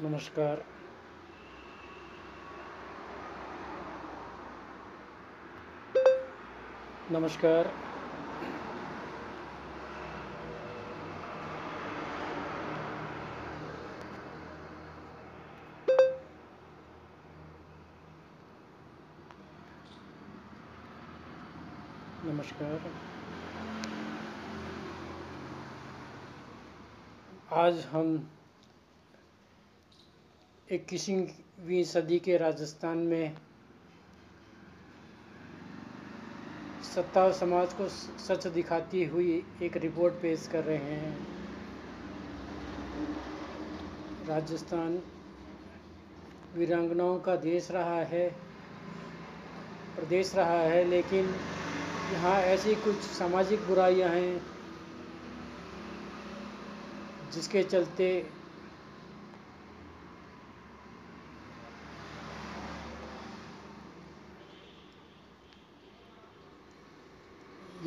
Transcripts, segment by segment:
नमस्कार। नमस्कार। नमस्कार। आज हम इक्कीसवीं सदी के राजस्थान में सत्ता और समाज को सच दिखाती हुई एक रिपोर्ट पेश कर रहे हैं। राजस्थान वीरांगनाओं का देश रहा है, प्रदेश रहा है, लेकिन यहाँ ऐसी कुछ सामाजिक बुराइयाँ हैं जिसके चलते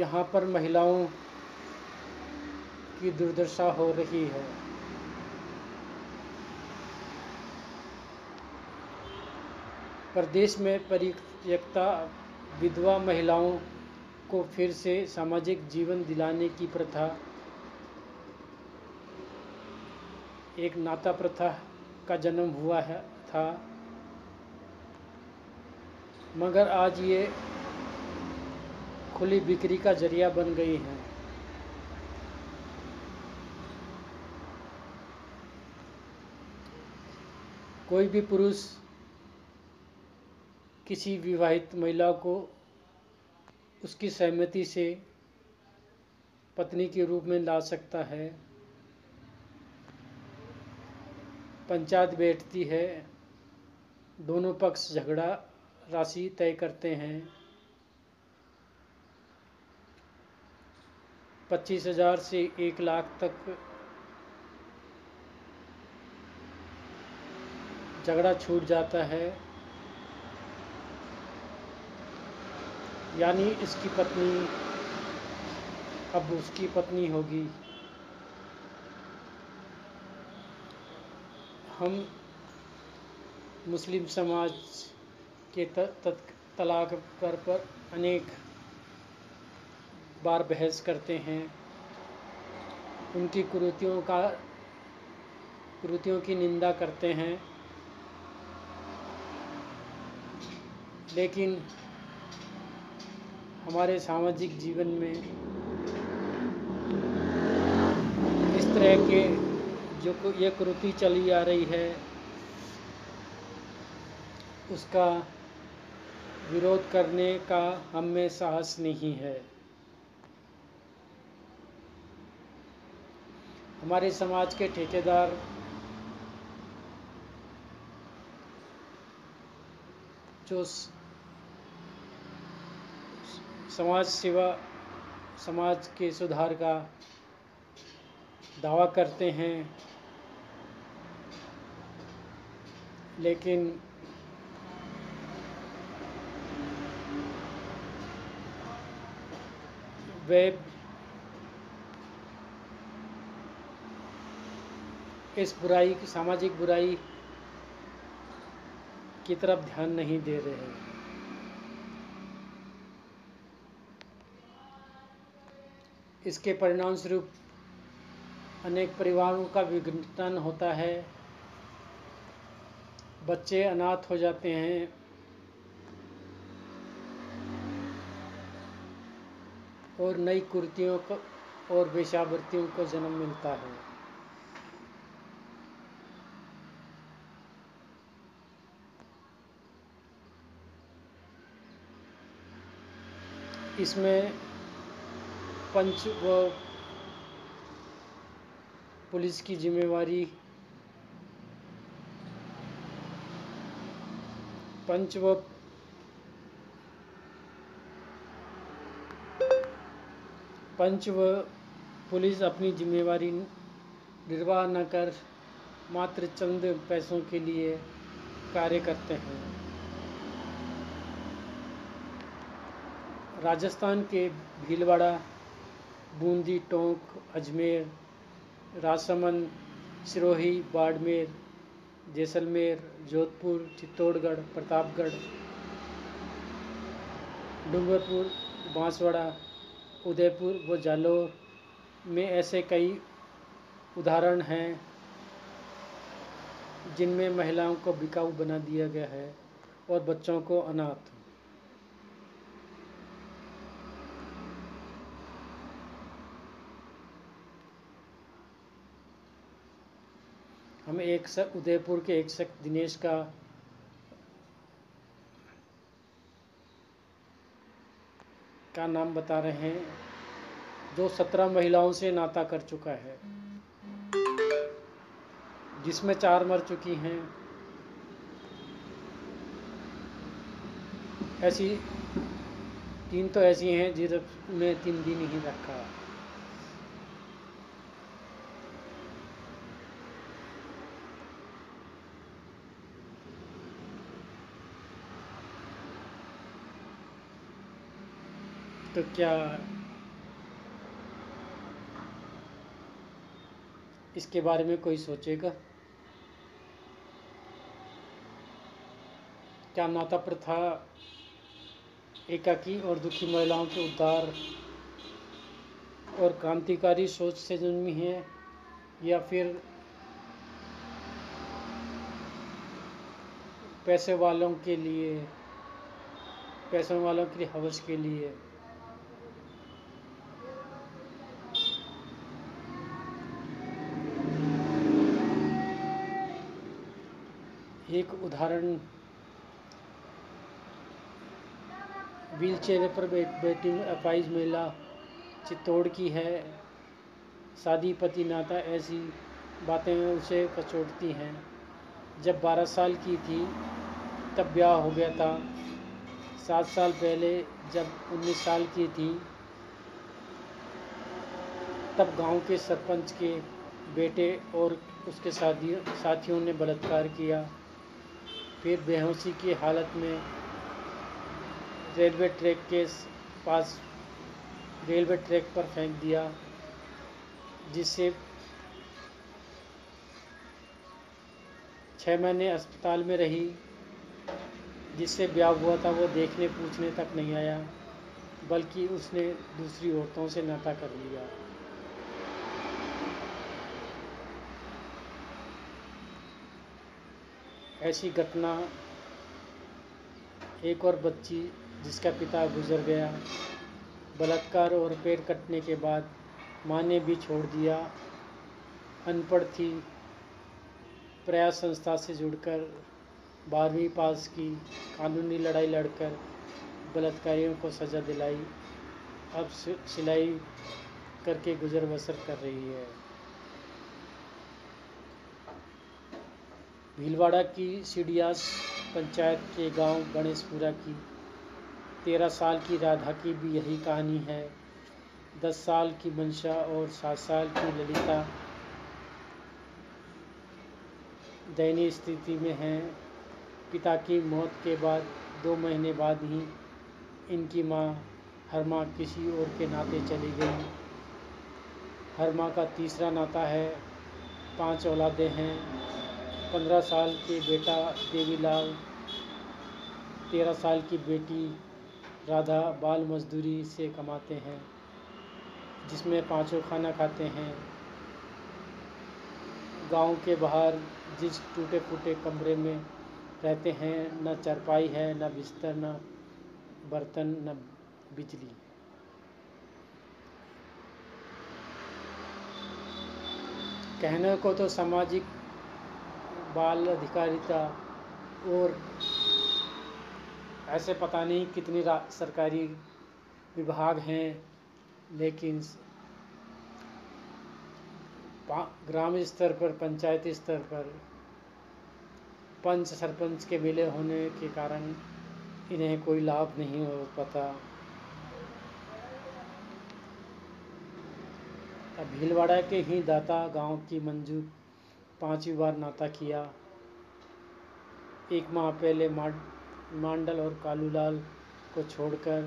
यहाँ पर महिलाओं की दुर्दशा हो रही है। प्रदेश में परित्यक्ता विधवा महिलाओं को फिर से सामाजिक जीवन दिलाने की प्रथा, एक नाता प्रथा का जन्म हुआ है, था। मगर आज ये खुली बिक्री का ज़रिया बन गई हैं। कोई भी पुरुष किसी विवाहित महिला को उसकी सहमति से पत्नी के रूप में ला सकता है, पंचायत बैठती है, दोनों पक्ष झगड़ा, राशि तय करते हैं। पच्चीस हज़ार से एक लाख तक झगड़ा छूट जाता है। यानी इसकी पत्नी, अब उसकी पत्नी होगी। हम मुस्लिम समाज के तलाक पर पर अनेक बार बहस करते हैं। उनकी कुरीतियों का, कुरीतियों की निंदा करते हैं। लेकिन हमारे सामाजिक जीवन में इस तरह के जो ये कुरीति चली आ रही है, उसका विरोध करने का हम में साहस नहीं है। हमारे समाज के ठेकेदार जो समाज सेवा, समाज के सुधार का दावा करते हैं। लेकिन वे इस बुराई की, सामाजिक बुराई की तरफ़ ध्यान नहीं दे रहे हैं। इसके परिणाम स्वरूप अनेक परिवारों का विघटन होता है। बच्चे अनाथ हो जाते हैं। और नई कुर्तियों को और वेशावृत्तियों को जन्म मिलता है। इसमें पंच व पुलिस की जिम्मेवारी, पंच व पंच व पुलिस अपनी जिम्मेवारी निर्वाह न कर मात्र चंद पैसों के लिए कार्य करते हैं। राजस्थान के भीलवाड़ा, बूंदी, टोंक, अजमेर, राजसमंद, सिरोही, बाड़मेर, जैसलमेर, जोधपुर, चित्तौड़गढ़, प्रतापगढ़, डूंगरपुर, बांसवाड़ा, उदयपुर व जालौर में ऐसे कई उदाहरण हैं जिनमें महिलाओं को बिकाऊ बना दिया गया है और बच्चों को अनाथ। हम एक शख्स उदयपुर के एक शख्स दिनेश का का नाम बता रहे हैं, जो सत्रह महिलाओं से नाता कर चुका है। जिसमें चार मर चुकी हैं। ऐसी, तीन तो ऐसी हैं जिनमें तीन दिन ही रखा। तो क्या इसके बारे में कोई सोचेगा? क्या नाता प्रथा एकाकी और दुखी महिलाओं के उद्धार और क्रांतिकारी सोच से जन्मी है या फिर पैसे वालों के लिए, पैसों वालों के लिए हवस के लिए? एक उदाहरण व्हील चेयर पर बैठी अपाइज महिला चित्तौड़ की है। शादी पति नाता ऐसी बातें उसे कचोटती हैं। जब बारह साल की थी, तब ब्याह हो गया था। सात साल पहले जब उन्नीस साल की थी, तब गाँव के सरपंच के बेटे और उसके साथियों ने बलात्कार किया। फिर बेहोशी की हालत में रेलवे ट्रैक के पास रेलवे ट्रैक पर फेंक दिया जिससे छः महीने अस्पताल में रही, जिससे ब्याह हुआ था, वो देखने पूछने तक नहीं आया, बल्कि उसने दूसरी औरतों से नाता कर लिया। ऐसी घटना, एक और बच्ची जिसका पिता गुजर गया, बलात्कार और पेड़ कटने के बाद माँ ने भी छोड़ दिया। अनपढ़ थी, प्रयास संस्था से जुड़कर बारहवीं पास की कानूनी लड़ाई लड़कर बलात्कारियों को सज़ा दिलाई। अब सिलाई करके गुजर बसर कर रही है। भीलवाड़ा की सीडियास पंचायत के गाँव गणेशपुरा की तेरह साल की राधा की भी यही कहानी है। दस साल की मंशा और सात साल की ललिता दयनीय स्थिति में हैं। पिता की मौत के बाद, दो महीने बाद ही इनकी माँ हर माँ किसी और के नाते चली गई। हर माँ का तीसरा नाता है, पाँच औलादे हैं। पंद्रह साल के बेटा देवीलाल, तेरह साल की बेटी राधा बाल मजदूरी से कमाते हैं, जिसमें पाँचों खाना खाते हैं। गाँव के बाहर जिस टूटे फूटे कमरे में रहते हैं, न चरपाई है, न बिस्तर, न बर्तन, न बिजली। कहने को तो सामाजिक बाल अधिकारिता और ऐसे पता नहीं कितनी सरकारी विभाग हैं, लेकिन ग्राम स्तर पर, पंचायत स्तर पर पंच सरपंच के मिले होने के कारण इन्हें कोई लाभ नहीं हो पाता। भीलवाड़ा के ही दाता गाँव की मंजू पांचवी बार नाता किया। एक माह पहले मांडल और कालूलाल को छोड़कर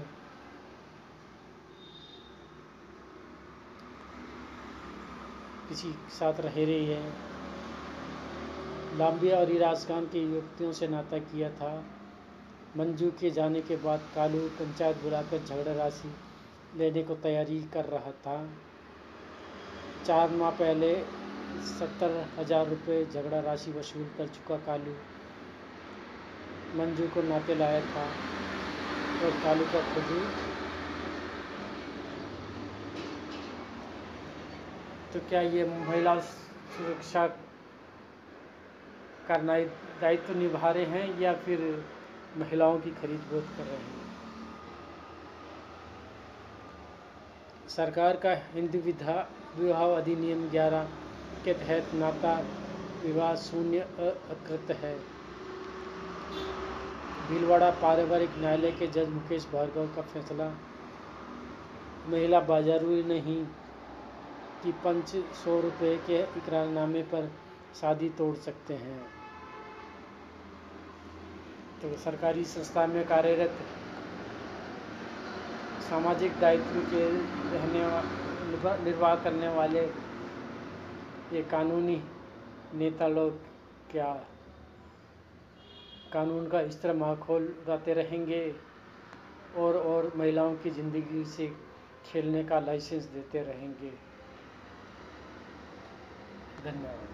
किसी के साथ रह रही है। लांबिया और इराज खान के युवतियों से नाता किया था। मंजू के जाने के बाद कालू पंचायत बुलाकर झगड़ा राशि लेने को तैयारी कर रहा था। चार माह पहले सत्तर हज़ार रुपये झगड़ा राशि वसूल कर चुका कालू। मंजू को नाते लाया था और कालू का खुद ही तो क्या ये महिला सुरक्षा का दायित्व तो निभा रहे हैं या फिर महिलाओं की खरीद बोध कर रहे हैं? सरकार का हिंदू विधा विवाह अधिनियम 11 के तहत नाता विवाह शून्य अकृत है। भीलवाड़ा पारिवारिक न्यायालय के जज मुकेश भार्गव का फैसला। महिला बाजारू नहीं कि पंच सौ रुपये के इकरारनामे पर शादी तोड़ सकते हैं। तो सरकारी संस्था में कार्यरत सामाजिक दायित्व के रहने निर्वाह करने वाले ये कानूनी नेता लोग क्या कानून का इस तरह माखोल उड़ाते रहेंगे और और महिलाओं की ज़िंदगी से खेलने का लाइसेंस देते रहेंगे। धन्यवाद।